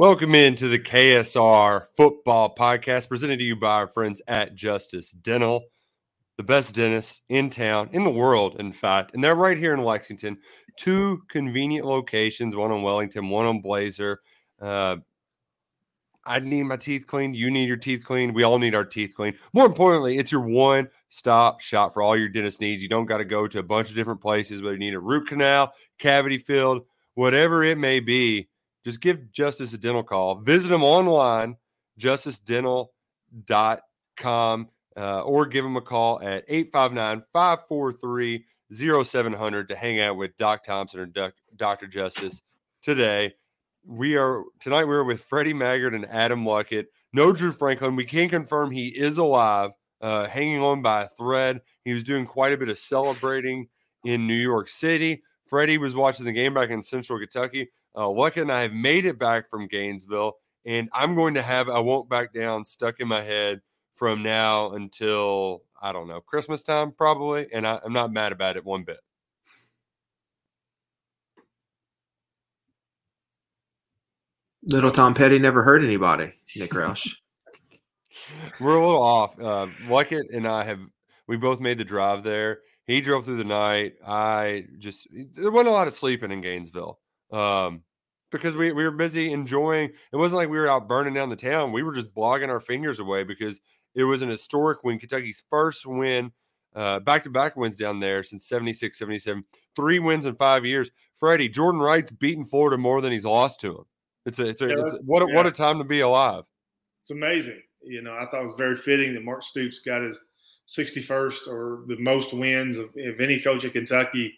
Welcome into the KSR Football Podcast, presented to you by our friends at Justice Dental, the best dentist in town, in the world, in fact. And they're right here in Lexington. Two convenient locations, one on Wellington, one on Blazer. Uh, I need my teeth cleaned. You need your teeth cleaned. We all need our teeth cleaned. More importantly, it's your one stop shop for all your dentist needs. You don't got to go to a bunch of different places, whether you need a root canal, cavity filled, whatever it may be just give Justice a Dental call. Visit them online, justicedental.com, uh, or give them a call at 859 543 0700 to hang out with Doc Thompson or Dr. Justice today. We are tonight, we're with Freddie Maggard and Adam Luckett. No Drew Franklin. We can confirm he is alive, uh, hanging on by a thread. He was doing quite a bit of celebrating in New York City. Freddie was watching the game back in Central Kentucky. Uh, Luckett and I have made it back from Gainesville, and I'm going to have I won't back down stuck in my head from now until I don't know Christmas time probably, and I, I'm not mad about it one bit. Little Tom Petty never hurt anybody, Nick Roush. We're a little off. Uh, Luckett and I have we both made the drive there. He drove through the night. I just there wasn't a lot of sleeping in Gainesville um, because we, we were busy enjoying. It wasn't like we were out burning down the town. We were just blogging our fingers away because it was an historic win, Kentucky's first win, back to back wins down there since 76, 77, three wins in five years. Freddie, Jordan Wright's beaten Florida more than he's lost to him. It's a, it's a, yeah, it's a what, a, yeah. what a time to be alive. It's amazing. You know, I thought it was very fitting that Mark Stoops got his 61st or the most wins of, of any coach at Kentucky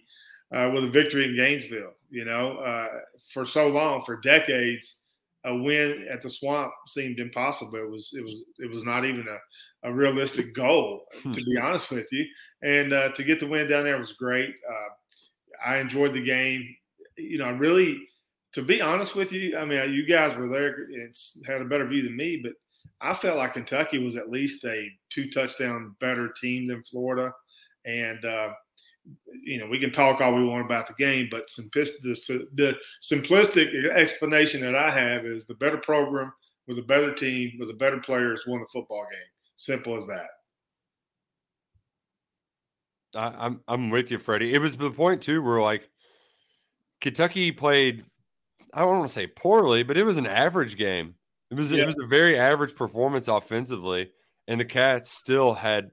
uh, with a victory in Gainesville. You know, uh, for so long, for decades, a win at the Swamp seemed impossible. It was it was it was not even a, a realistic goal, to be honest with you. And uh, to get the win down there was great. Uh, I enjoyed the game. You know, I really, to be honest with you, I mean, you guys were there and had a better view than me, but I felt like Kentucky was at least a two touchdown better team than Florida. And uh, you know, we can talk all we want about the game, but the, the simplistic explanation that I have is the better program with a better team with a better players won the football game. Simple as that. I, I'm I'm with you, Freddie. It was the point too where like Kentucky played. I don't want to say poorly, but it was an average game. It was yeah. it was a very average performance offensively, and the Cats still had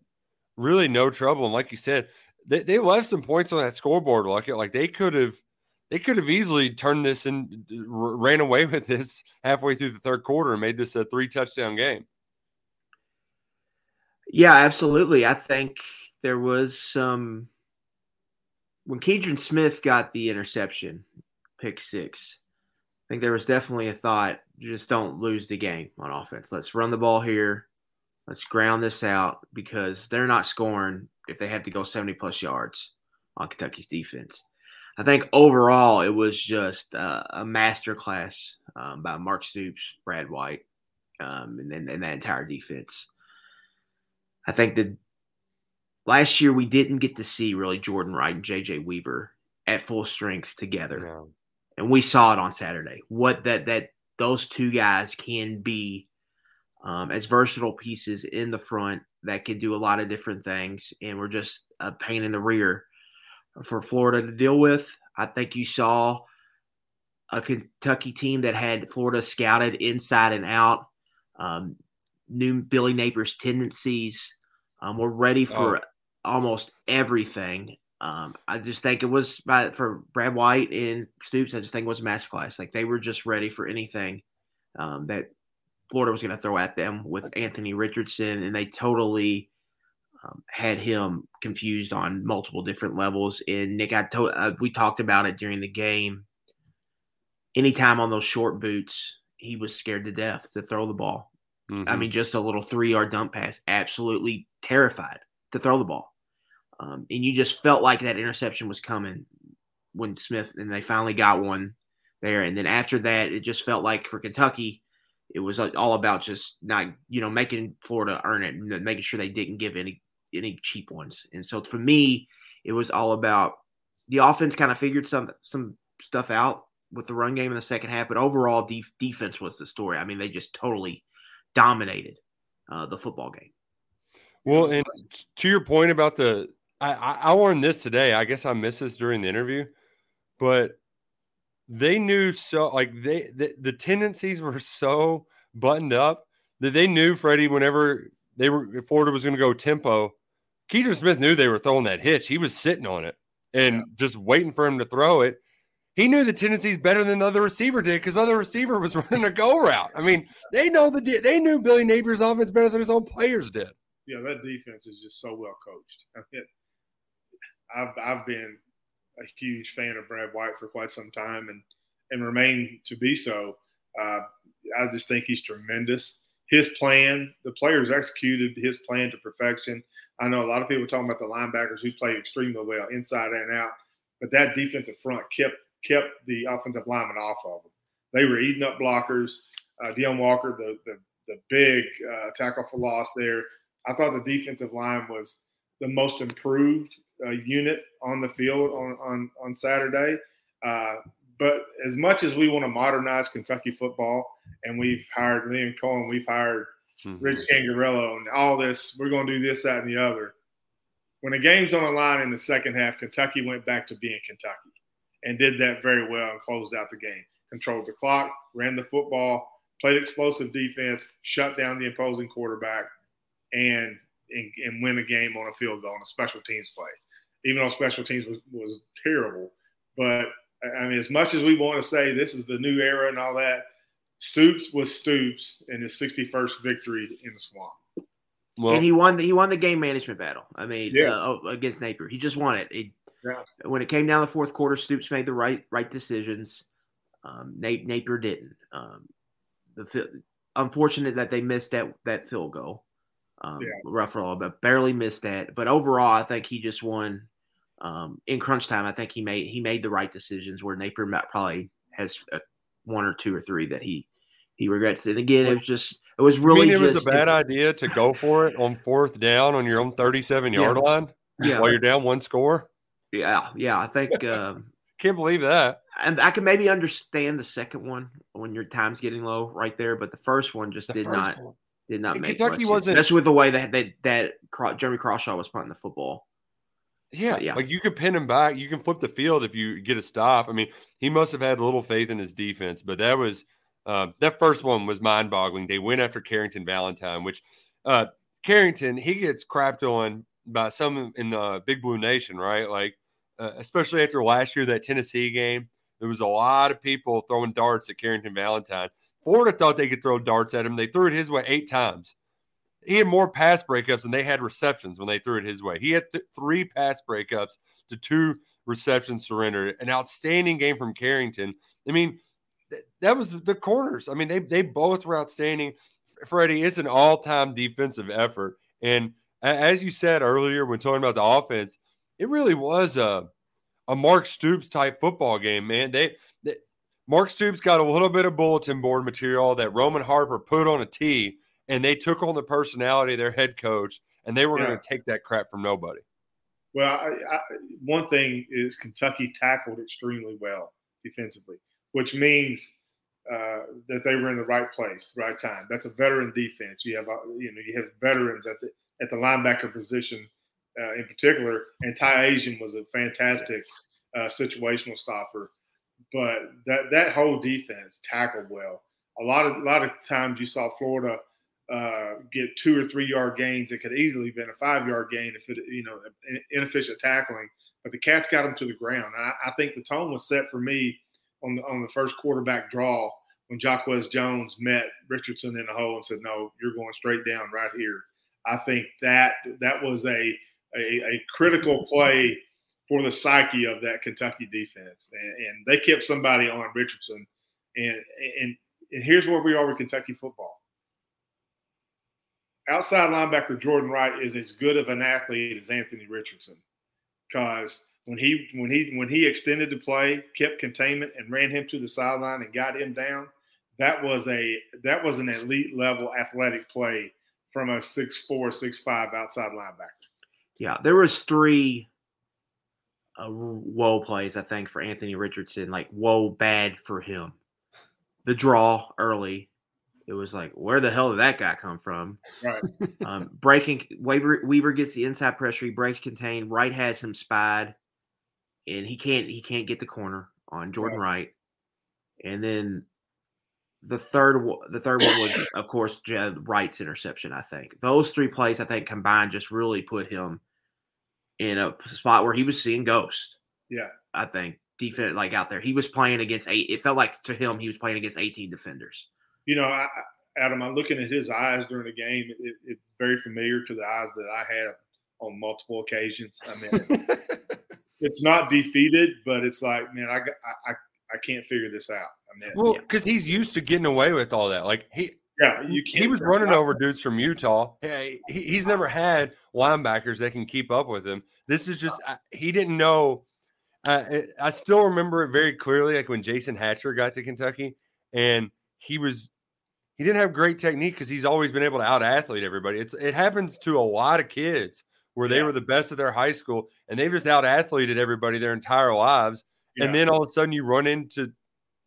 really no trouble. And like you said, they, they left some points on that scoreboard. Like like they could have they could have easily turned this and ran away with this halfway through the third quarter and made this a three touchdown game. Yeah, absolutely. I think there was some when Keidron Smith got the interception, pick six. I think there was definitely a thought: just don't lose the game on offense. Let's run the ball here. Let's ground this out because they're not scoring if they have to go 70 plus yards on Kentucky's defense. I think overall it was just uh, a master class um, by Mark Stoops, Brad White, um, and, and, and that entire defense. I think that last year we didn't get to see really Jordan Wright and JJ Weaver at full strength together. No. And we saw it on Saturday. What that that those two guys can be um, as versatile pieces in the front that can do a lot of different things, and we're just a pain in the rear for Florida to deal with. I think you saw a Kentucky team that had Florida scouted inside and out, um, knew Billy Napier's tendencies, um, were ready for oh. almost everything. Um, I just think it was by, for Brad White and Stoops. I just think it was a masterclass. Like they were just ready for anything um, that Florida was going to throw at them with Anthony Richardson, and they totally um, had him confused on multiple different levels. And Nick, I told uh, we talked about it during the game. Anytime on those short boots, he was scared to death to throw the ball. Mm-hmm. I mean, just a little three yard dump pass, absolutely terrified to throw the ball. Um, and you just felt like that interception was coming when Smith and they finally got one there. And then after that, it just felt like for Kentucky, it was all about just not, you know, making Florida earn it and making sure they didn't give any any cheap ones. And so for me, it was all about the offense kind of figured some some stuff out with the run game in the second half, but overall def- defense was the story. I mean, they just totally dominated uh, the football game. Well, and to your point about the, I, I learned this today. I guess I missed this during the interview, but they knew so like they the, the tendencies were so buttoned up that they knew Freddie whenever they were Florida was going to go tempo. Keidron Smith knew they were throwing that hitch. He was sitting on it and yeah. just waiting for him to throw it. He knew the tendencies better than the other receiver did because other receiver was running a go route. I mean, they know the they knew Billy Napier's offense better than his own players did. Yeah, that defense is just so well coached. I mean, I've I've been a huge fan of Brad White for quite some time and and remain to be so. Uh, I just think he's tremendous. His plan, the players executed his plan to perfection. I know a lot of people talking about the linebackers who played extremely well inside and out, but that defensive front kept kept the offensive lineman off of them. They were eating up blockers. Uh, Deone Walker, the the, the big uh, tackle for loss there. I thought the defensive line was the most improved uh, unit on the field on on on Saturday. Uh, but as much as we want to modernize Kentucky football, and we've hired Liam Coen, we've hired mm-hmm. Rich Scangarello, and all this, we're going to do this, that, and the other. When the game's on the line in the second half, Kentucky went back to being Kentucky and did that very well and closed out the game. Controlled the clock, ran the football, played explosive defense, shut down the opposing quarterback, and and, and win a game on a field goal on a special teams play even though special teams was, was terrible. But I mean, as much as we want to say this is the new era and all that, Stoops was Stoops in his 61st victory in the swamp. Well, and he won. The, he won the game management battle. I mean, yeah. uh, oh, against Napier, he just won it. it yeah. When it came down the fourth quarter, Stoops made the right right decisions. Um, Nate Napier didn't. Um, the unfortunate that they missed that that field goal. Um, yeah. Ruffalo, but barely missed that. But overall, I think he just won um, in crunch time. I think he made he made the right decisions. Where Napier probably has a, one or two or three that he he regrets. And again, it was just it was really. it was a bad it, idea to go for it on fourth down on your own thirty-seven yard yeah. line yeah. while you're down one score. Yeah, yeah, I think. Um, Can't believe that. And I can maybe understand the second one when your time's getting low right there, but the first one just the did not. One did not make Kentucky wasn't especially with the way that that that Jeremy Crawshaw was punting the football. Yeah, but yeah, like you could pin him back, you can flip the field if you get a stop. I mean, he must have had a little faith in his defense, but that was uh, that first one was mind-boggling. They went after Carrington Valentine, which uh, Carrington he gets crapped on by some in the Big Blue Nation, right? Like uh, especially after last year that Tennessee game, there was a lot of people throwing darts at Carrington Valentine. Florida thought they could throw darts at him. They threw it his way eight times. He had more pass breakups than they had receptions when they threw it his way. He had th- three pass breakups to two receptions surrendered. An outstanding game from Carrington. I mean, th- that was the corners. I mean, they they both were outstanding. Freddie, it's an all-time defensive effort. And as you said earlier when talking about the offense, it really was a a Mark Stoops type football game, man. They, they Mark Stoops got a little bit of bulletin board material that Roman Harper put on a tee, and they took on the personality of their head coach, and they were yeah. going to take that crap from nobody. Well, I, I, one thing is Kentucky tackled extremely well defensively, which means uh, that they were in the right place, right time. That's a veteran defense. You have, uh, you know, you have veterans at the at the linebacker position uh, in particular, and Ty Ajian was a fantastic uh, situational stopper but that that whole defense tackled well. A lot of a lot of times you saw Florida uh, get two or three yard gains. It could easily have been a five yard gain if it you know inefficient tackling. But the Cats got them to the ground. I, I, think the tone was set for me on the on the first quarterback draw when Jaquez Jones met Richardson in the hole and said, "No, you're going straight down right here." I think that that was a a, a critical play for the psyche of that Kentucky defense, and, and they kept somebody on Richardson. And, and and here's where we are with Kentucky football. Outside linebacker Jordan Wright is as good of an athlete as Anthony Richardson, because when he when he when he extended the play, kept containment, and ran him to the sideline and got him down, that was a that was an elite level athletic play from a six four six five outside linebacker. Yeah, there was three uh, whoa plays I think for Anthony Richardson. Like whoa, bad for him. The draw early, it was like where the hell did that guy come from? Right. um, breaking Weaver, Weaver gets the inside pressure. He breaks contain. Wright has him spied, and he can't he can't get the corner on Jordan right. Wright. And then the third the third one was of course Wright's interception. I think those three plays I think combined just really put him in a spot where he was seeing ghosts. Yeah, I think defense like out there he was playing against eight. It felt like to him he was playing against eighteen defenders. You know, I, Adam, I'm looking at his eyes during the game. It, it's very familiar to the eyes that I had on multiple occasions. I mean, it's not defeated, but it's like, man, I I I can't figure this out. I mean, well, because yeah. he's used to getting away with all that. Like he, yeah, you he was running over dudes from Utah. Hey, he, he's never had linebackers that can keep up with him. This is just he didn't know. Uh, I still remember it very clearly, like when Jason Hatcher got to Kentucky, and he was he didn't have great technique because he's always been able to out athlete everybody. It's it happens to a lot of kids where they yeah. were the best of their high school and they've just out athleted everybody their entire lives, yeah. and then all of a sudden you run into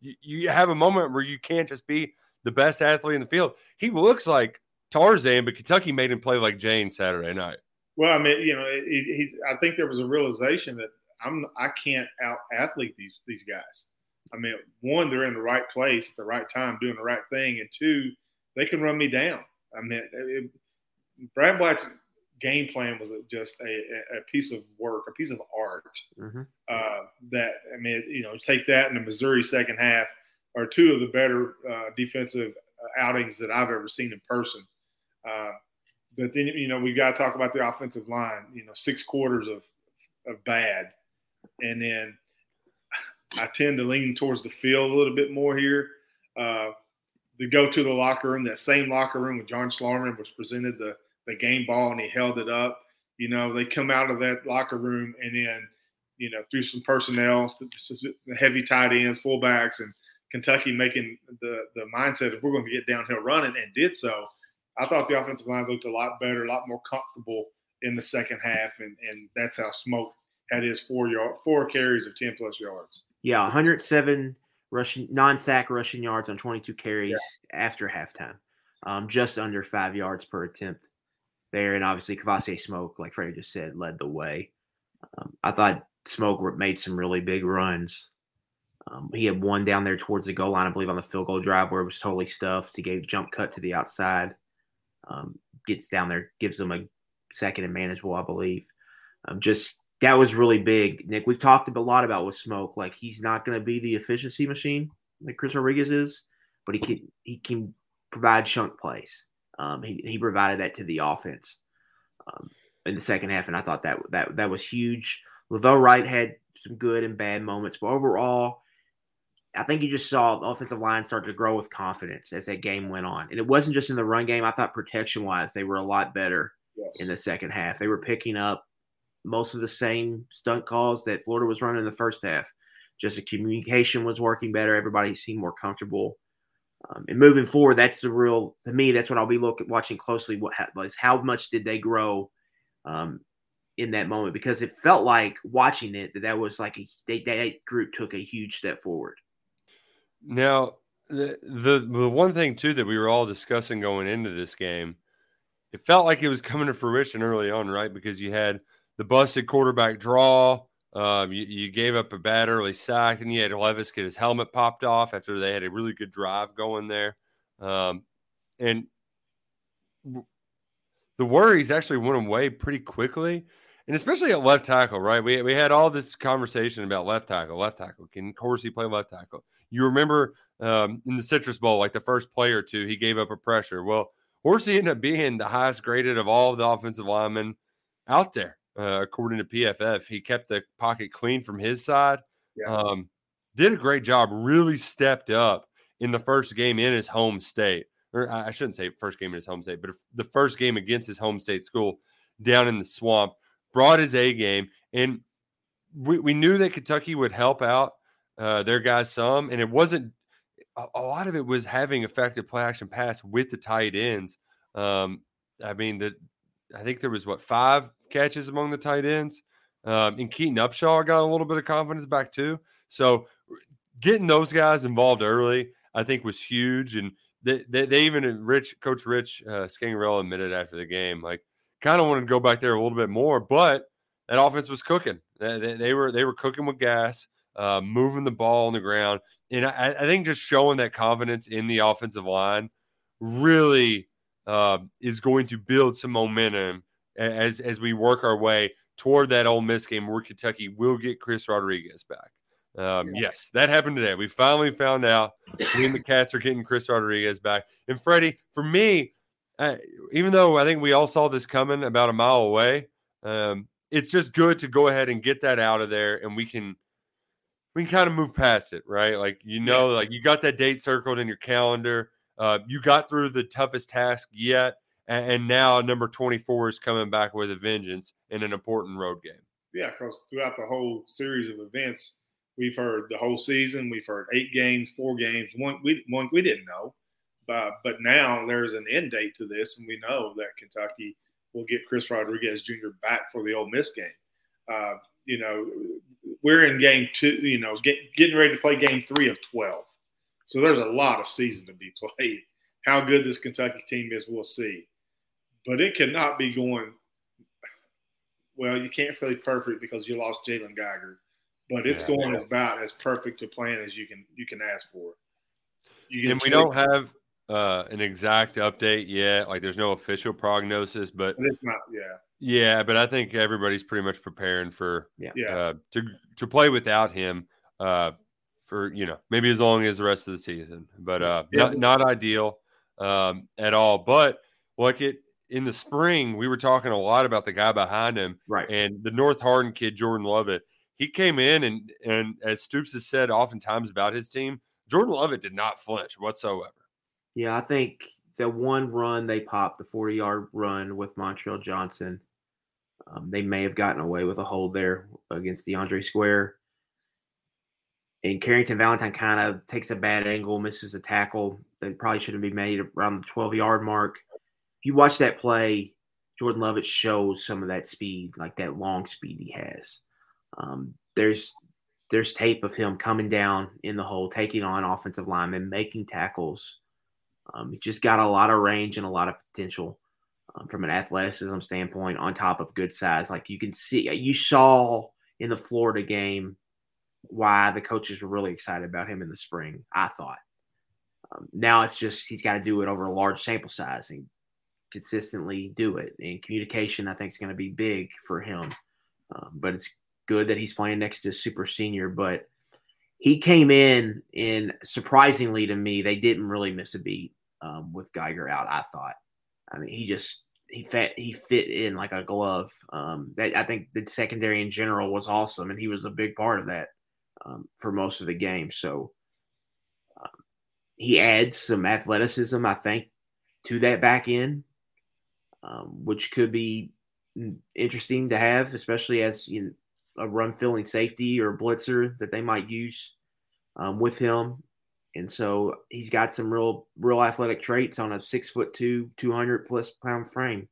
you, you have a moment where you can't just be the best athlete in the field. He looks like Tarzan, but Kentucky made him play like Jane Saturday night. Well, I mean, you know, he, he, I think there was a realization that I'm I can't out athlete these these guys. I mean, one, they're in the right place at the right time, doing the right thing, and two, they can run me down. I mean, it, Brad White's game plan was just a, a, piece of work, a piece of art. Mm-hmm. Uh, that I mean, you know, take that in the Missouri second half are two of the better uh, defensive uh, outings that I've ever seen in person. Uh, but then you know we've got to talk about the offensive line. You know, six quarters of of bad, and then I tend to lean towards the field a little bit more here. Uh, to go to the locker room, that same locker room with John Schlarman was presented the the game ball and he held it up. You know, they come out of that locker room and then, you know, through some personnel, heavy tight ends, fullbacks, and Kentucky making the the mindset of we're going to get downhill running and did so. I thought the offensive line looked a lot better, a lot more comfortable in the second half, and and that's how Smoke had his four yard four carries of ten plus yards. Yeah, 107 rushing non-sack rushing yards on 22 carries yeah. after halftime, um, just under five yards per attempt there, and obviously Kavosiey Smoke, like Freddie just said, led the way. Um, I thought Smoke made some really big runs. Um, he had one down there towards the goal line, I believe, on the field goal drive where it was totally stuffed. He gave jump cut to the outside, um, gets down there, gives them a second and manageable, I believe. Um, just that was really big, Nick. We've talked a lot about with Smoke, like he's not going to be the efficiency machine like Chris Rodriguez is, but he can he can provide chunk plays. Um, he, he provided that to the offense um, in the second half, and I thought that that that was huge. Lavelle Wright had some good and bad moments, but overall, I think you just saw the offensive line start to grow with confidence as that game went on. And it wasn't just in the run game. I thought protection wise, they were a lot better yes. in the second half. They were picking up most of the same stunt calls that Florida was running in the first half. Just the communication was working better. Everybody seemed more comfortable. Um, and moving forward, that's the real to me. That's what I'll be looking watching closely. What was how much did they grow um, in that moment? Because it felt like watching it that that was like a they, that group took a huge step forward. Now, the, the the one thing too that we were all discussing going into this game, it felt like it was coming to fruition early on, right? Because you had the busted quarterback draw, Um, you, you, gave up a bad early sack, and you had Levis get his helmet popped off after they had a really good drive going there. Um, and the worries actually went away pretty quickly, and especially at left tackle, right? We, we had all this conversation about left tackle, left tackle. Can Horsey play left tackle? You remember um, in the Citrus Bowl, like the first play or two, he gave up a pressure. Well, Horsey ended up being the highest graded of all of the offensive linemen out there, uh, according to PFF. He kept the pocket clean from his side. Yeah. Um, did a great job. Really stepped up in the first game in his home state, or I shouldn't say first game in his home state, but the first game against his home state school down in the swamp. Brought his A game, and we, we knew that Kentucky would help out uh, their guys some, and it wasn't a, a, lot of it was having effective play action pass with the tight ends. Um, I mean, the I think there was what five catches among the tight ends. Um, and Keaton Upshaw got a little bit of confidence back too. So getting those guys involved early, I think, was huge. And they, they, they even uh, Rich Coach Rich uh, Scangarello admitted after the game, like kind of wanted to go back there a little bit more, but that offense was cooking. They, they, they were they were cooking with gas, uh, moving the ball on the ground, and I, I, think just showing that confidence in the offensive line really uh, is going to build some momentum as as we work our way toward that Ole Miss game where Kentucky will get Chris Rodriguez back. Um, yes, that happened today. We finally found out when the Cats are getting Chris Rodriguez back. And Freddie, for me, uh, even though I think we all saw this coming about a mile away, um, it's just good to go ahead and get that out of there, and we can we can kind of move past it, right? Like you know, like you got that date circled in your calendar. Uh, you got through the toughest task yet, and, and now number twenty four is coming back with a vengeance in an important road game. Yeah, because throughout the whole series of events, we've heard the whole season. We've heard eight games, four games. One we one we didn't know, but but now there's an end date to this, and we know that Kentucky will get Chris Rodriguez Jr. back for the Ole Miss game. Uh, you know, we're in game two. You know, get, getting ready to play game three of twelve. So there's a lot of season to be played. How good this Kentucky team is, we'll see. But it cannot be going. Well, you can't say perfect because you lost Jalen Geiger but it's yeah, going yeah. about as perfect a plan as you can you can ask for. and we don't have uh, an exact update yet. Like there's no official prognosis, but, but it's not. Yeah. Yeah, but I think everybody's pretty much preparing for yeah. Uh, to to play without him uh, for you know maybe as long as the rest of the season, but uh, yeah. not not ideal um, at all. But like it in the spring, we were talking a lot about the guy behind him, right? And the North Hardin kid, Jordan Lovett he came in and and as Stoops has said oftentimes about his team, Jordan Lovett did not flinch whatsoever. Yeah, I think the one run they popped, the 40 yard run with Montrell Johnson, um, they may have gotten away with a hold there against DeAndre Square. And Carrington Valentine kind of takes a bad angle, misses a tackle that probably shouldn't be made around the 12 yard mark. If you watch that play, Jordan Lovett shows some of that speed, like that long speed he has. Um, there's there's tape of him coming down in the hole, taking on offensive linemen, making tackles. Um, he just got a lot of range and a lot of potential um, from an athleticism standpoint, on top of good size. Like you can see, you saw in the Florida game why the coaches were really excited about him in the spring. I thought. Um, now it's just he's got to do it over a large sample size and consistently do it. And communication, I think, is going to be big for him. Um, but it's good that he's playing next to a super senior, but he came in and surprisingly to me, they didn't really miss a beat um, with Geiger out. I thought. I mean, he just he fit he fit in like a glove. Um, that I think the secondary in general was awesome, and he was a big part of that um, for most of the game. So um, he adds some athleticism, I think, to that back end, um, which could be interesting to have, especially as you know, a run filling safety or blitzer that they might use um, with him. And so he's got some real, real athletic traits on a six foot two, 200 plus pound frame.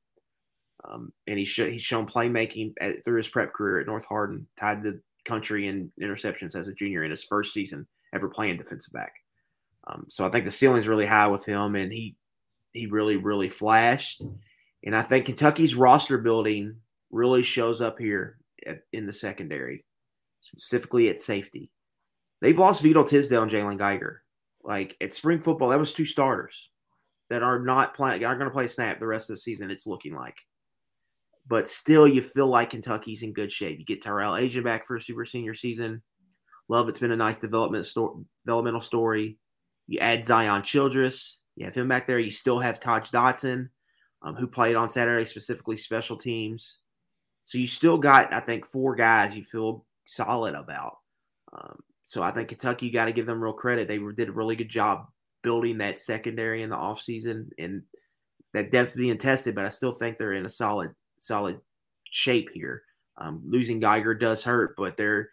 Um, and he's, sh- he's shown playmaking at, through his prep career at North Hardin, tied the country in interceptions as a junior in his first season ever playing defensive back. Um, so I think the ceiling's really high with him, and he he really really flashed. And I think Kentucky's roster building really shows up here in the secondary. specifically at safety. They've lost Vito Tisdale and Jalen Geiger. Like at spring football, that was two starters that are not playing, are going to play snap the rest of the season. It's looking like, but still, you feel like Kentucky's in good shape. You get Tyrell Ajian back for a super senior season. Love, it's been a nice development sto- developmental story. You add Zion Childress, you have him back there. You still have Taj Dotson, um, who played on Saturday, specifically special teams. So you still got, I think, four guys you feel solid about. Um, so I think Kentucky got to give them real credit. They did a really good job building that secondary in the offseason and that depth being tested, but I still think they're in a solid, solid shape here. Um, losing Geiger does hurt, but there,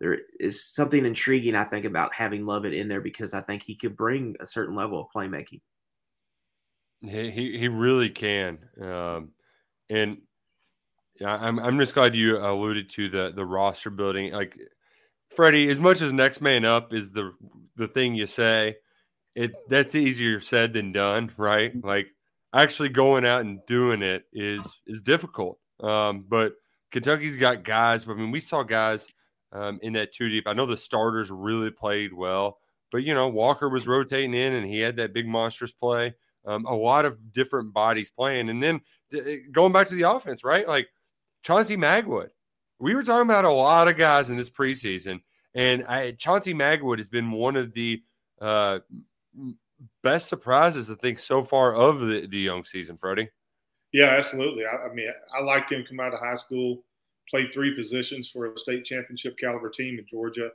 there is something intriguing I think about having Lovett in there because I think he could bring a certain level of playmaking. He he, he really can, um, and yeah, I'm I'm just glad you alluded to the the roster building. Like Freddie, as much as next man up is the the thing you say, it that's easier said than done, right? Like actually going out and doing it is is difficult. Um, but Kentucky's got guys. I mean, we saw guys um, in that two deep. I know the starters really played well, but you know Walker was rotating in and he had that big monstrous play um, a lot of different bodies playing. And then going back to the offense, right? Like Chauncey Magwood. We were talking about a lot of guys in this preseason, and I, Chauncey Magwood has been one of the uh, best surprises, I think, so far of the, the young season, Freddie. Yeah, absolutely. I, I, mean, I liked him come out of high school, played three positions for a state championship caliber team in Georgia.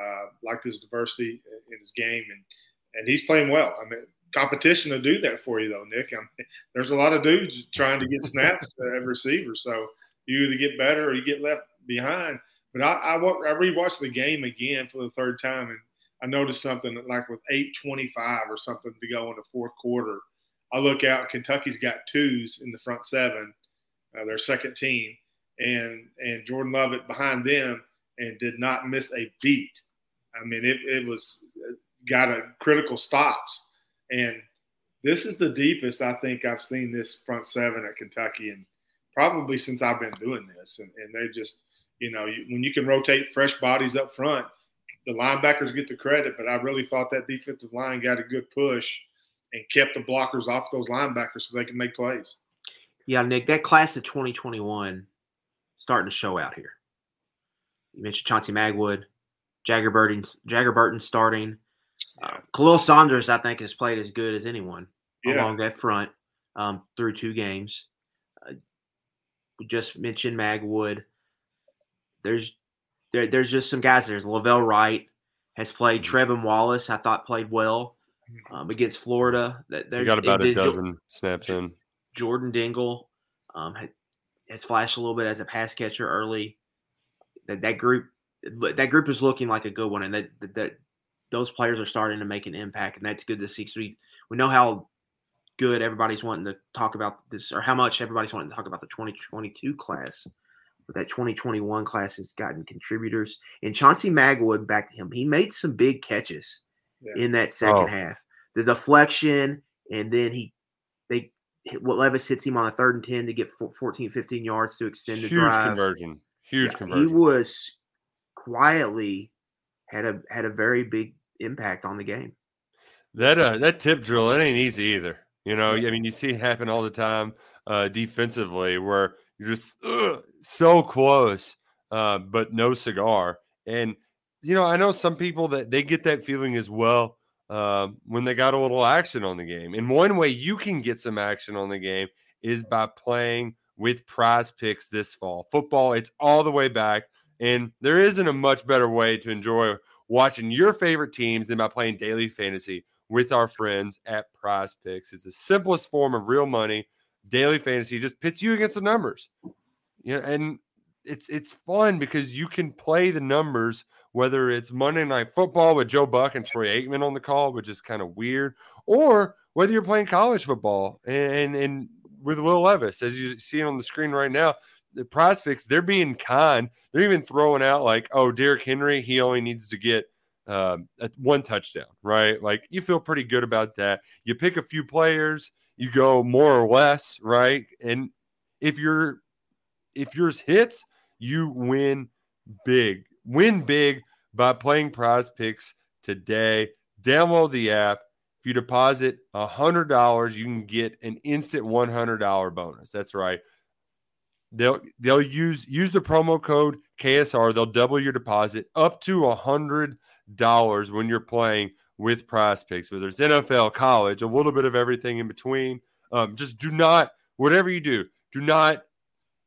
Uh, liked his diversity in his game, and and he's playing well. I mean, competition to do that for you, though, Nick. I mean, there's a lot of dudes trying to get snaps at receiver, so you either get better or you get left behind. But I, I, I rewatched the game again for the third time, and I noticed something like with 8:25 or something to go in the fourth quarter. I look out, Kentucky's got twos in the front seven, uh, their second team, and and Jordan Lovett behind them, and did not miss a beat. I mean, it, it was uh, got a critical stops and this is the deepest I think I've seen this front seven at Kentucky, and probably since I've been doing this. And, and they just, you know, you, when you can rotate fresh bodies up front, the linebackers get the credit. But I really thought that defensive line got a good push and kept the blockers off those linebackers so they can make plays. Yeah, Nick, that class of 2021 starting to show out here. You mentioned Chauncey Magwood, Jagger Burton, Jagger Burton starting. Uh, Khalil Saunders, I think, has played as good as anyone yeah. along that front um, through two games. We just mentioned Magwood. There's there, there's just some guys. There's Lavelle Wright has played. Mm-hmm. Trevin Wallace, I thought, played well mm-hmm. um, against Florida. That got about a dozen snaps in. Jordan Dingle um, has flashed a little bit as a pass catcher early. That that group that group is looking like a good one, and that that those players are starting to make an impact, and that's good to see. So we we know how good everybody's wanting to talk about this, or how much everybody's wanting to talk about the 2022 class. But that 2021 class has gotten contributors. And Chauncey Magwood, back to him, he made some big catches yeah. in that second oh. half. The deflection, and then he they what Levis hits him on a third and 10 to get 14, 15 yards to extend the drive. Huge drive. conversion. Huge yeah, conversion. He was quietly had a had a very big impact on the game. That uh, that tip drill, it ain't easy either. You know, I mean, you see it happen all the time uh, defensively where you're just ugh, so close, uh, but no cigar. And you know, I know some people that they get that feeling as well uh, when they got a little action on the game. And one way you can get some action on the game is by playing with prize picks this fall. Football, it's all the way back. And there isn't a much better way to enjoy watching your favorite teams than by playing daily fantasy with our friends at Prize Picks. It's the simplest form of real money. Daily fantasy just pits you against the numbers. You know, and it's it's fun because you can play the numbers, whether it's Monday Night Football with Joe Buck and Troy Aikman on the call, which is kind of weird, or whether you're playing college football and and with Will Levis, as you see on the screen right now the prospects, they're being kind. They're even throwing out like, oh, Derrick Henry, he only needs to get uh, one touchdown, right? Like you feel pretty good about that. You pick a few players, you go more or less, right? And if you're if yours hits, you win big win big by playing prize picks today. Download the app. If you deposit $100, you can get an instant $100 bonus. That's right. They'll they'll use use the promo code KSR. They'll double your deposit up to a hundred dollars when you're playing with Prize Picks, whether it's NFL, college, a little bit of everything in between. Um, just do not whatever you do, do not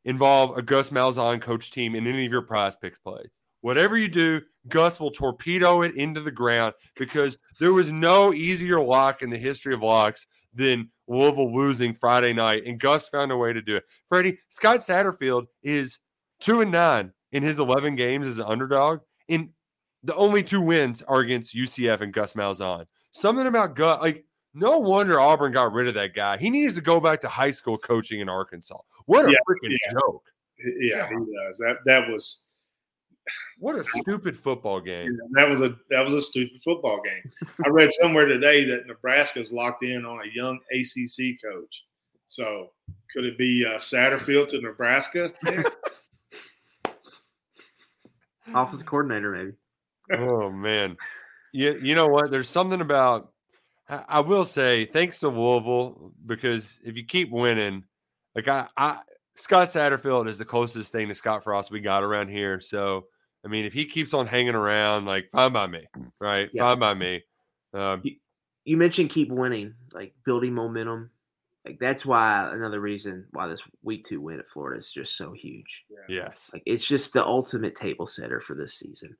involve a Gus Malzahn coach team in any of your Prize Picks play. Whatever you do, Gus will torpedo it into the ground because there was no easier lock in the history of locks than Louisville losing Friday night, and Gus found a way to do it. Freddie Scott Satterfield is two and nine in his eleven games as an underdog, and the only two wins are against UCF and Gus Malzahn. Something about Gus, like no wonder Auburn got rid of that guy. He needs to go back to high school coaching in Arkansas. What a Yeah, freaking yeah. joke! Yeah, he does. That that was What a stupid football game. that was a that was a stupid football game. I read somewhere today that Nebraska's locked in on a young ACC coach. So could it be uh, Satterfield to Nebraska? Offensive coordinator, maybe. Oh man, you you know what? There's something about. I, I will say thanks to Louisville because if you keep winning, like I, I Scott Satterfield is the closest thing to Scott Frost we got around here. So I mean, if he keeps on hanging around, like fine by me, right? Yeah. Fine by me. Um, You mentioned keep winning, like building momentum. Like that's why another reason why this week two win at Florida is just so huge. yes, Like it's just the ultimate table setter for this season.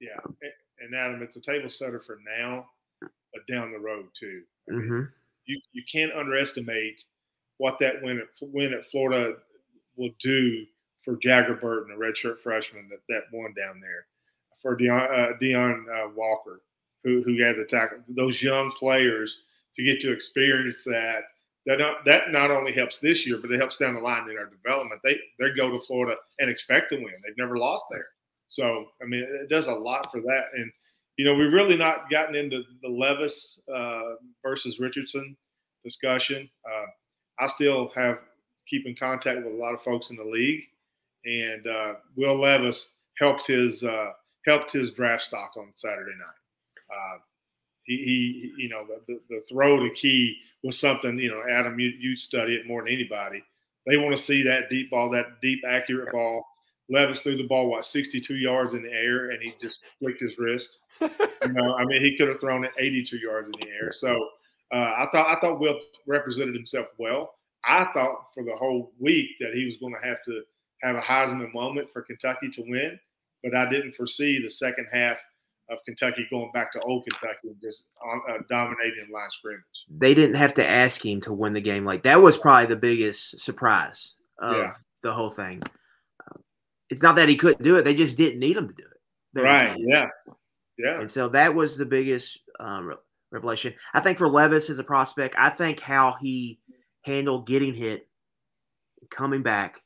Yeah, and Adam, it's a table setter for now, but down the road too. I mean, hmm You you can't underestimate what that win at win at Florida will do for Jagger Burton, a redshirt freshman that that won down there, for Deone uh, Deone uh, Walker, who who had the tackle. Those young players to get to experience that. That not, that not only helps this year, but it helps down the line in our development. They they go to Florida and expect to win. They've never lost there. So I mean, it does a lot for that. And you know, we've really not gotten into the Levis uh, versus Richardson discussion. Uh, I still have keep in contact with a lot of folks in the league, and uh, Will Levis helped his uh, helped his draft stock on Saturday night. Uh, he, he, you know, the, the, the throw to Key was something. You know, Adam, you, you study it more than anybody. They want to see that deep ball, that deep accurate ball. Levis threw the ball what 62 yards in the air, and he just flicked his wrist. you know, I mean, he could have thrown it 82 yards in the air. So uh, I thought I thought Will represented himself well. I thought for the whole week that he was going to have to have a Heisman moment for Kentucky to win, but I didn't foresee the second half of Kentucky going back to old Kentucky and just uh, dominating line scrimmage. They didn't have to ask him to win the game. Like that was probably the biggest surprise of Yeah. the whole thing. It's not that he couldn't do it; they just didn't need him to do it. They Right? Yeah. Yeah. And so that was the biggest um, re- revelation. I think for Levis as a prospect, I think how he handled getting hit, coming back,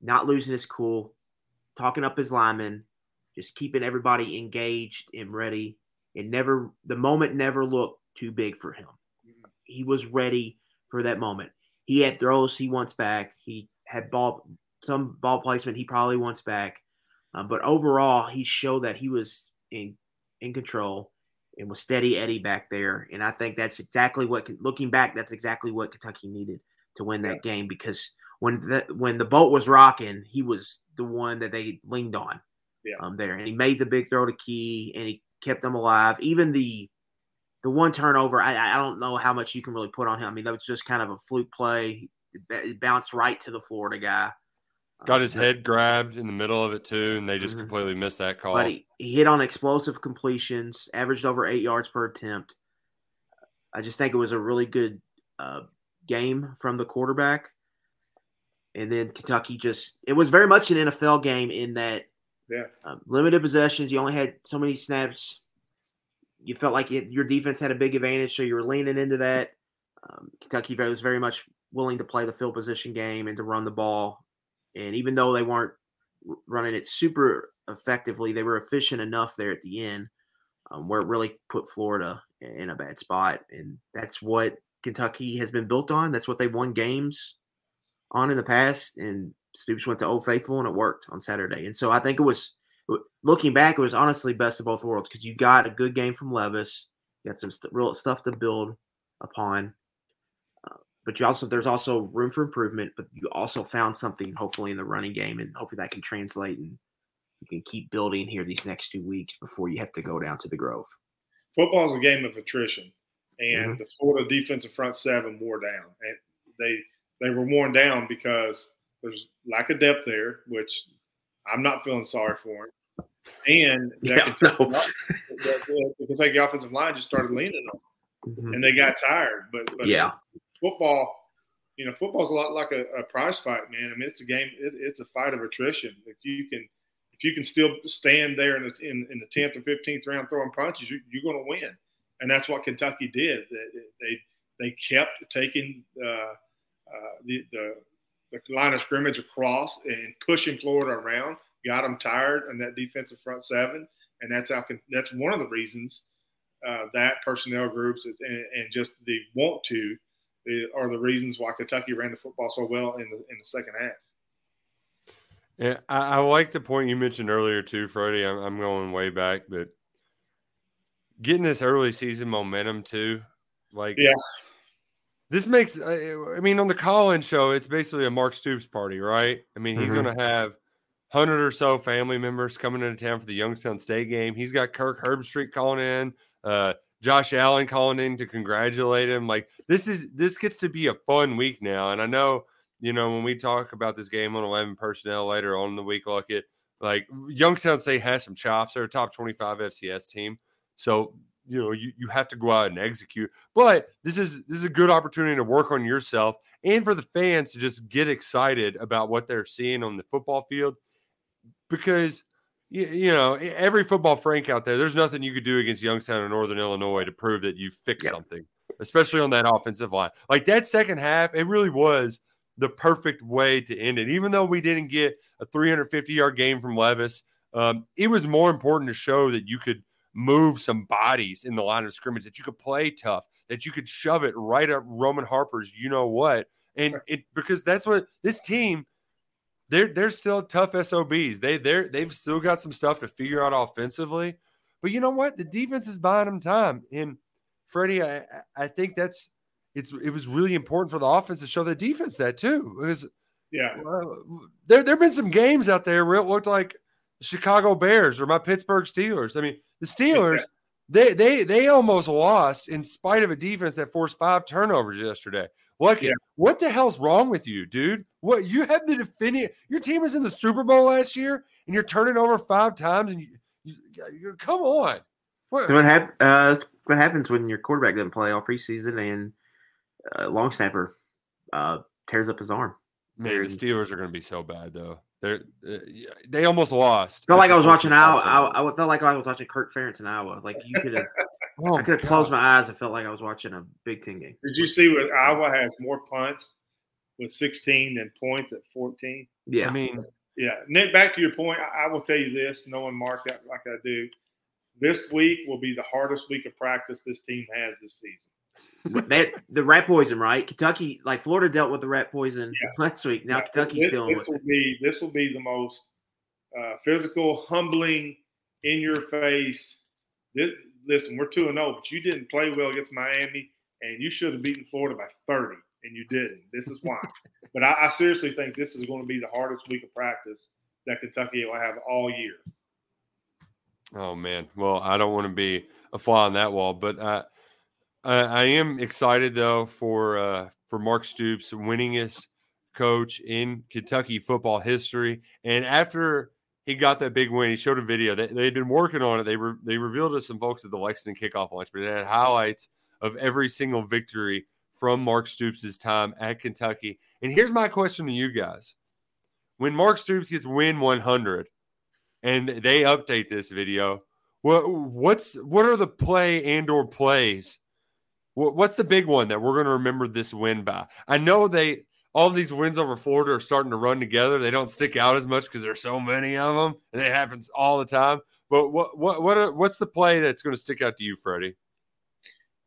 not losing his cool, talking up his linemen, just keeping everybody engaged and ready. And never, the moment never looked too big for him. He was ready for that moment. He had throws he wants back. He had ball, some ball placement he probably wants back. Um, but overall, he showed that he was in in control and was steady Eddie back there. And I think that's exactly what, looking back, that's exactly what Kentucky needed to win that game because when the when the boat was rocking, he was the one that they leaned on. Yeah. Um, there and he made the big throw to Key and he kept them alive. Even the the one turnover, I, I don't know how much you can really put on him. I mean, that was just kind of a fluke play. It bounced right to the Florida guy. Got his Um, head grabbed in the middle of it too, and they just Mhm. completely missed that call. But he, he hit on explosive completions, averaged over eight yards per attempt. I just think it was a really good uh, game from the quarterback. And then Kentucky just, it was very much an NFL game in that Yeah. um, limited possessions. You only had so many snaps. You felt like it, your defense had a big advantage, so you were leaning into that. Um, Kentucky was very much willing to play the field position game and to run the ball. And even though they weren't running it super effectively, they were efficient enough there at the end um, where it really put Florida in a bad spot. And that's what Kentucky has been built on. That's what they won games on in the past. And Stoops went to Old Faithful and it worked on Saturday. And so I think it was looking back, it was honestly best of both worlds because you got a good game from Levis, you got some st- real stuff to build upon, but you also there's also room for improvement. But you also found something hopefully in the running game, and hopefully that can translate and you can keep building here these next two weeks before you have to go down to the Grove. Football is a game of attrition, and Mhm. the Florida defensive front seven wore down, and they they were worn down because there's lack of depth there, which I'm not feeling sorry for. And that Yeah, Kentucky, no. the, the Kentucky offensive line just started leaning on, them, Mhm. and they got tired. But, but Yeah. Football, you know, football's a lot like a, a prize fight, man. I mean, it's a game. It, it's a fight of attrition. If you can, if you can still stand there in the in, in the tenth or fifteenth round throwing punches, you, you're going to win. And that's what Kentucky did. They they, they kept taking uh, uh, the, the the line of scrimmage across and pushing Florida around. Got them tired and that defensive front seven, and that's how that's one of the reasons uh, that personnel groups and, and just the want to are the reasons why Kentucky ran the football so well in the in the second half. Yeah, I, I like the point you mentioned earlier too, Freddie. I'm, I'm going way back, but getting this early season momentum too, like Yeah. this makes. I mean, on the Collins show, it's basically a Mark Stoops party, right? I mean, he's Mhm. going to have hundred or so family members coming into town for the Youngstown State game. He's got Kirk Herbstreit calling in, uh, Josh Allen calling in to congratulate him. Like this is this gets to be a fun week now, and I know you know, when we talk about this game on 11 personnel later on in the week, look at like Youngstown State has some chops. They're a top 25 FCS team. So, you know, you, you have to go out and execute. But this is this is a good opportunity to work on yourself and for the fans to just get excited about what they're seeing on the football field. Because you, you know, every football frank out there, there's nothing you could do against Youngstown or Northern Illinois to prove that you fixed Yep. something, especially on that offensive line. Like that second half, it really was the perfect way to end it. Even though we didn't get a 350 yard game from Levis, um, it was more important to show that you could move some bodies in the line of scrimmage, that you could play tough, that you could shove it right up Roman Harper's, you know what, and it because that's what this team. They're they're still tough SOBs. They they're they've still got some stuff to figure out offensively, but you know what? The defense is buying them time. And Freddie, I I- think that's it's it was really important for the offense to show the defense that too. Because Yeah, uh, there there have been some games out there where it looked like the Chicago Bears or my Pittsburgh Steelers. I mean, the Steelers they they they almost lost in spite of a defense that forced five turnovers yesterday. What Yeah. what the hell's wrong with you, dude? What you have the defending your team was in the Super Bowl last year and you're turning over five times and you, you, you come on. What, what, hap- uh, what happens when your quarterback doesn't play all preseason and uh, long snapper uh, tears up his arm? Man, the Steelers are going to be so bad though. They're uh, they almost lost. Felt like I was watching fourth Iowa. I, I felt like I was watching Kirk Ferentz in Iowa. Like you could have, Oh, I could have closed my eyes. I felt like I was watching a Big Ten game. did you see what Iowa has more punts with 16 than points at 14? Yeah, I mean, Yeah, Nick. Back to your point, I, I will tell you this, knowing Mark that like I do. This week will be the hardest week of practice this team has this season. that, the rat poison, right? Kentucky, like Florida dealt with the rat poison last week. Now Yeah, Kentucky's this, dealing this with. will be this will be the most uh, physical, humbling, in your face. This, listen, we're two and zero, but you didn't play well against Miami, and you should have beaten Florida by thirty, and you didn't. This is why. but I, I seriously think this is going to be the hardest week of practice that Kentucky will have all year. Oh man, well, I don't want to be a fly on that wall, but uh, I, I am excited though for uh, for Mark Stoops, winningest coach in Kentucky football history. And after he got that big win, he showed a video that they had been working on it. They were they revealed to some folks at the Lexington kickoff lunch, but it had highlights of every single victory from Mark Stoops' time at Kentucky. And here's my question to you guys: When Mark Stoops gets win 100 and they update this video. What what's what are the play and or plays? What, what's the big one that we're going to remember this win by? I know they all these wins over Florida are starting to run together. They don't stick out as much because there's so many of them, and it happens all the time. But what what what are, what's the play that's going to stick out to you, Freddie?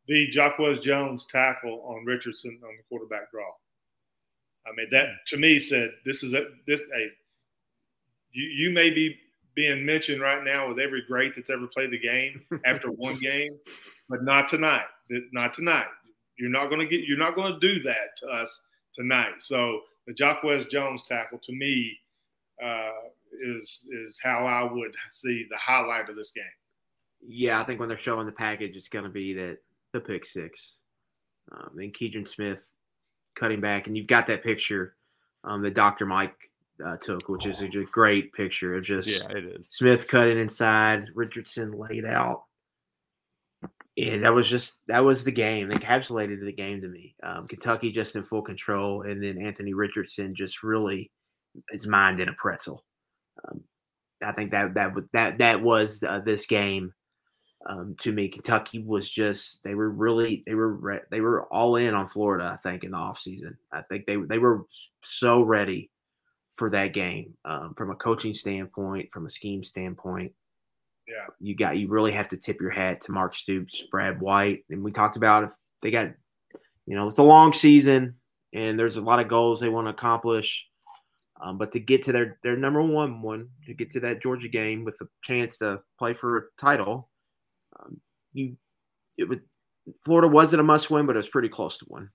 The Jacquez Jones tackle on Richardson on the quarterback draw. I mean, that to me said this is a this a you, you may be being mentioned right now with every great that's ever played the game after one game, but not tonight. Not tonight. You're not going to get. You're not going to do that to us tonight. So the Jacquez Jones tackle to me uh, is is how I would see the highlight of this game. Yeah, I think when they're showing the package, it's going to be that the pick six. Um, and Keidron Smith cutting back, and you've got that picture um, that Dr. Mike uh, took, which is a great picture of just yeah, it is Smith cutting inside, Richardson laid out. And that was just that was the game. Encapsulated the game to me. Um, Kentucky just in full control, and then Anthony Richardson just really his mind in a pretzel. Um, I think that that that that was uh, this game um, to me. Kentucky was just they were really they were re- they were all in on Florida. I think in the offseason. I think they they were so ready for that game um, from a coaching standpoint, from a scheme standpoint. Yeah, you got you really have to tip your hat to Mark Stoops, Brad White, and we talked about if they got you know it's a long season and there's a lot of goals they want to accomplish. Um, but to get to their their number one one, to get to that Georgia game with a chance to play for a title, um, you it was Florida wasn't a must win, but it was pretty close to one.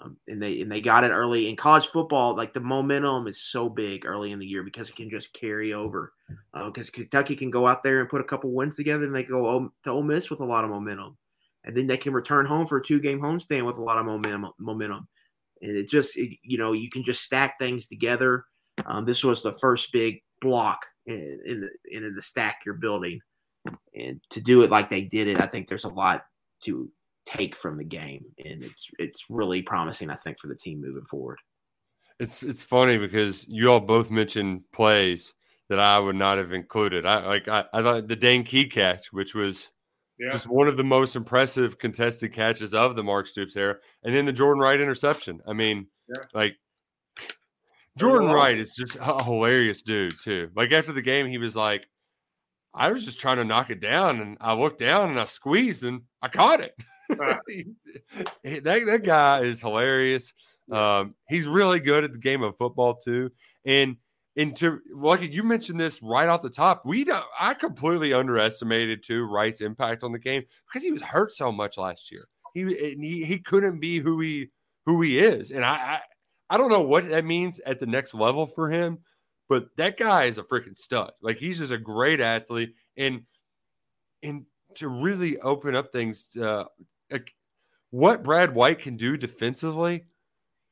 Um, and they and they got it early in college football. Like the momentum is so big early in the year because it can just carry over. Because uh, Kentucky can go out there and put a couple wins together, and they go to Ole Miss with a lot of momentum, and then they can return home for a two game homestand with a lot of momentum. Momentum, and it just it, you know you can just stack things together. Um, this was the first big block in, in the in the stack you're building, and to do it like they did it, I think there's a lot to take from the game, and it's it's really promising. I think for the team moving forward. It's it's funny because you all both mentioned plays that I would not have included. I like I, I thought the Dane Key catch, which was yeah. just one of the most impressive contested catches of the Mark Stoops era, and then the Jordan Wright interception. I mean, yeah. like Jordan Wright is just a hilarious dude too. Like after the game, he was like, "I was just trying to knock it down, and I looked down and I squeezed and I caught it." that that guy is hilarious. Um, he's really good at the game of football too. And and to like you mentioned this right off the top, we don't, I completely underestimated too Wright's impact on the game because he was hurt so much last year. He he he couldn't be who he who he is, and I, I I don't know what that means at the next level for him, but that guy is a freaking stud. Like he's just a great athlete, and and to really open up things uh, like what Brad White can do defensively,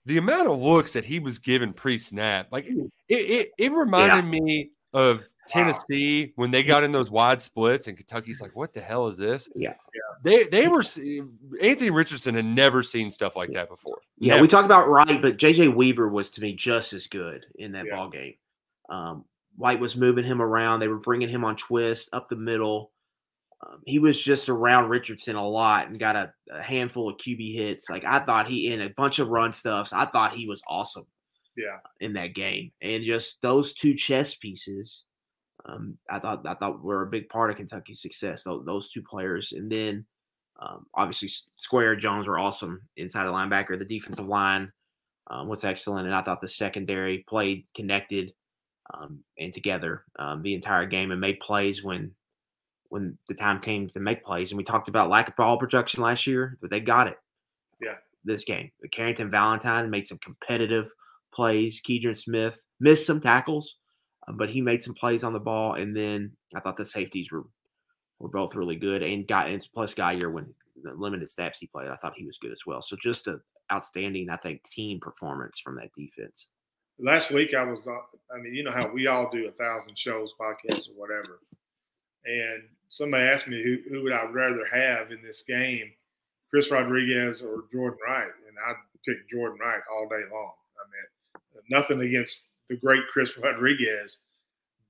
the amount of looks that he was given pre-snap, like it, it, it reminded yeah. me of Tennessee wow. when they got in those wide splits, and Kentucky's like, "What the hell is this?" Yeah, they they were Anthony Richardson had never seen stuff like that before. Yeah, never. we talked about Wright, but JJ Weaver was to me just as good in that yeah. ball game. Um, White was moving him around; they were bringing him on twist up the middle. Um, he was just around Richardson a lot and got a, a, handful of QB hits. Like I thought he in a bunch of run stuffs. I thought he was awesome. Yeah, in that game, and just those two chess pieces, um, I thought I thought were a big part of Kentucky's success. Those, those two players, and then um, obviously Jacquez Jones were awesome inside the linebacker. The defensive line um, was excellent, and I thought the secondary played connected um, and together um, the entire game and made plays when when the time came to make plays. And we talked about lack of ball production last year, but they got it. Yeah. This game. Carrington Valentine made some competitive plays. Keidron Smith missed some tackles, uh, but he made some plays on the ball. And then I thought the safeties were were both really good. And got and plus Guyer when the limited snaps he played, I thought he was good as well. So just a outstanding, I think, team performance from that defense. Last week I was, uh, I mean, you know how we all do a thousand shows, podcasts, or whatever. And somebody asked me who, who would I rather have in this game, Chris Rodriguez or Jordan Wright, and I picked Jordan Wright all day long. I mean, nothing against the great Chris Rodriguez,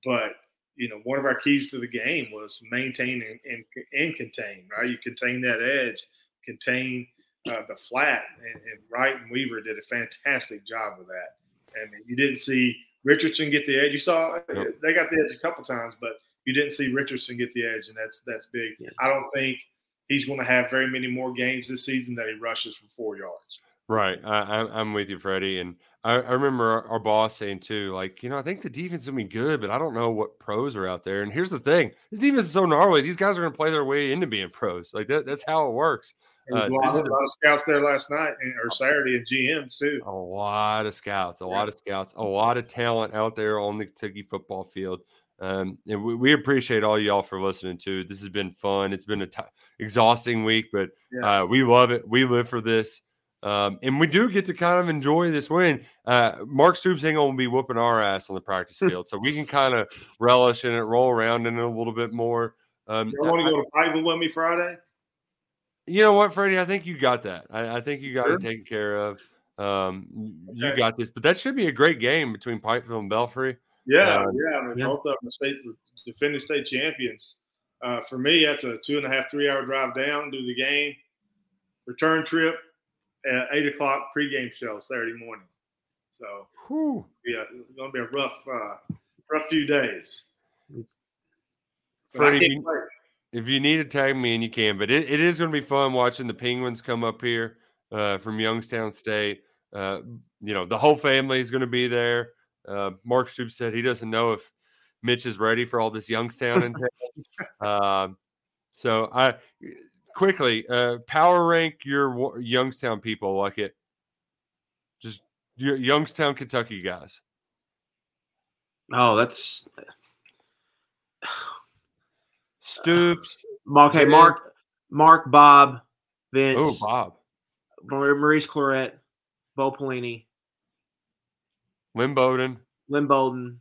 but you know, one of our keys to the game was maintain and, and, and contain. Right, you contain that edge, contain uh, the flat, and, and Wright and Weaver did a fantastic job with that. And you didn't see Richardson get the edge. You saw yep. they got the edge a couple times, but you didn't see Richardson get the edge, and that's that's big. Yeah. I don't think he's going to have very many more games this season that he rushes for four yards. Right. I, I, am with you, Freddie. And I, I remember our, our, boss saying too, like, you know, I think the defense is gonna be good, but I don't know what pros are out there. And here's the thing: this defense is so gnarly. These guys are gonna play their way into being pros. Like that, that's how it works. There was uh, a, lot, a lot of scouts there last night or Saturday and GMs too. A lot of scouts, a yeah. lot of scouts, a lot of talent out there on the Kentucky football field. Um, and we, we, appreciate all y'all for listening to. This has been fun. It's been a t- exhausting week, but yes. uh, we love it. We live for this. Um, and we do get to kind of enjoy this win. Uh, Mark Stoops ain't going to be whooping our ass on the practice field, so we can kind of relish in it, roll around in it a little bit more. Um, you want to go to Pikeville with me Friday? You know what, Freddie? I think you got that. I, I think you got sure. it taken care of. Um, okay. You got this, but that should be a great game between Pikeville and Belfry. Yeah, um, yeah. I mean, yeah. both of them state defending state champions. Uh, for me, that's a two and a half, three hour drive down, do the game, return trip, at eight o'clock pregame show Saturday morning. So, Whew. yeah, it's going to be a rough, uh, rough few days. Freddie, if you need to tag me and you can, but it, it is going to be fun watching the Penguins come up here uh, from Youngstown State. Uh, you know, the whole family is going to be there. Uh, Mark Stoops said he doesn't know if Mitch is ready for all this Youngstown in um, so I quickly uh, power rank your Youngstown people like it. Just Youngstown, Kentucky guys. Oh, that's Stoops. Okay, Mark, Mark, Bob, Vince. Oh, Bob. Maurice Clarett, Bo Pelini. Lynn Bowden. Lynn Bowden.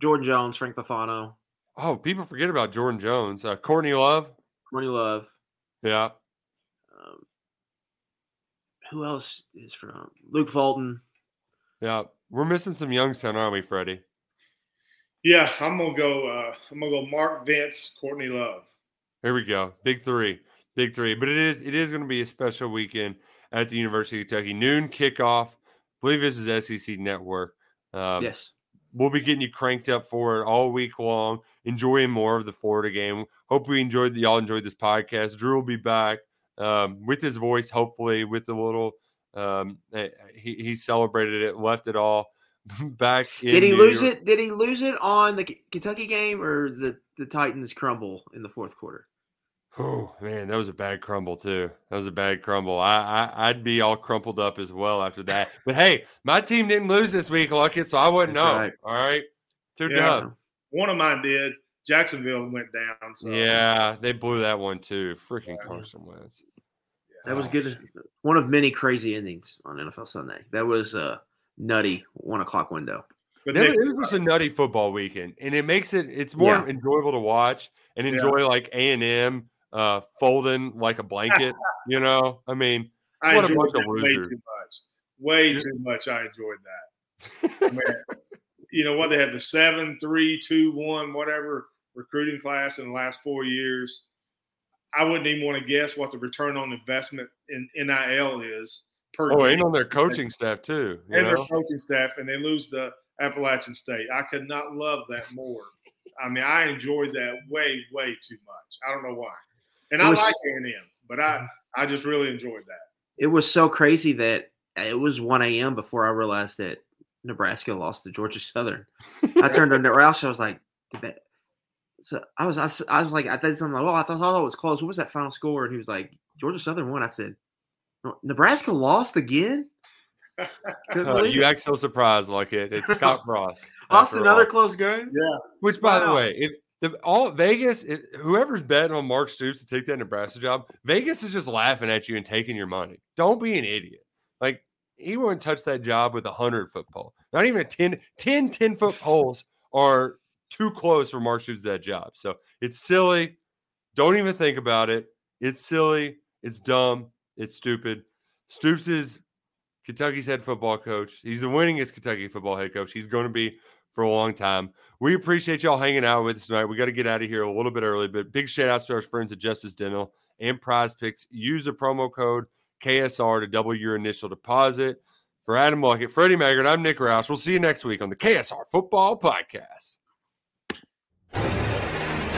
Jordan Jones, Frank Buffano. Oh, people forget about Jordan Jones. Uh, Courtney Love. Courtney Love. Yeah. Um, who else is from Luke Fulton? Yeah, we're missing some Youngstown, aren't we, Freddie? Yeah, I'm gonna go. Uh, I'm gonna go. Mark Vince, Courtney Love. Here we go. Big three, big three. But it is it is going to be a special weekend at the University of Kentucky. Noon kickoff believe this is SEC Network. Um, yes. We'll be getting you cranked up for it all week long, enjoying more of the Florida game. Hope we enjoyed y'all enjoyed this podcast. Drew will be back um, with his voice, hopefully, with a little. Um, he, he celebrated it, left it all back. Did he New lose York. it? Did he lose it on the Kentucky game or the the Titans crumble in the fourth quarter? Oh man, that was a bad crumble too. That was a bad crumble. I, I would be all crumpled up as well after that. But hey, my team didn't lose this week, Luckett, so I wouldn't That's know. Right. All right, two yeah. dub. One of mine did. Jacksonville went down. So. Yeah, they blew that one too. Freaking Carson Wentz. That was good. One of many crazy endings on NFL Sunday. That was a nutty one o'clock window. But it was just a nutty football weekend, and it makes it it's more yeah. enjoyable to watch and enjoy yeah. like A and M uh, folding like a blanket. you know, I mean, I what a bunch of losers. Way too much. Way too much. I enjoyed that. I mean, you know what? They have the seven, three, two, one, whatever recruiting class in the last four years. I wouldn't even want to guess what the return on investment in NIL is per. Oh, and on their coaching staff too. and know? their coaching staff, and they lose the Appalachian State. I could not love that more. I mean, I enjoyed that way, way too much. I don't know why. And I was, like A and M, but I I just really enjoyed that. It was so crazy that it was 1 a.m. before I realized that Nebraska lost to Georgia Southern. I turned to Roush. I was like, that? So I was, I, I was like, I thought something like, oh, I thought, oh, it was close. What was that final score? And he was like, Georgia Southern won. I said, Nebraska lost again. Uh, you act so surprised, like it. It's Scott Frost. lost another all. close game. Yeah. Which, by wow. the way, if the, all Vegas, it, whoever's betting on Mark Stoops to take that Nebraska job, Vegas is just laughing at you and taking your money. Don't be an idiot. Like he wouldn't touch that job with a hundred foot pole. Not even a 10, 10, 10 foot poles are too close for Mark Stoops that job. So it's silly. Don't even think about it. It's silly. It's dumb. It's stupid. Stoops is Kentucky's head football coach. He's the winningest Kentucky football head coach. He's going to be for a long time. We appreciate y'all hanging out with us tonight. We got to get out of here a little bit early, but big shout out to our friends at Justice Dental and Prize Picks. Use the promo code KSR to double your initial deposit. For Adam Luckett, Freddie Maggard, I'm Nick Roush. We'll see you next week on the KSR Football Podcast.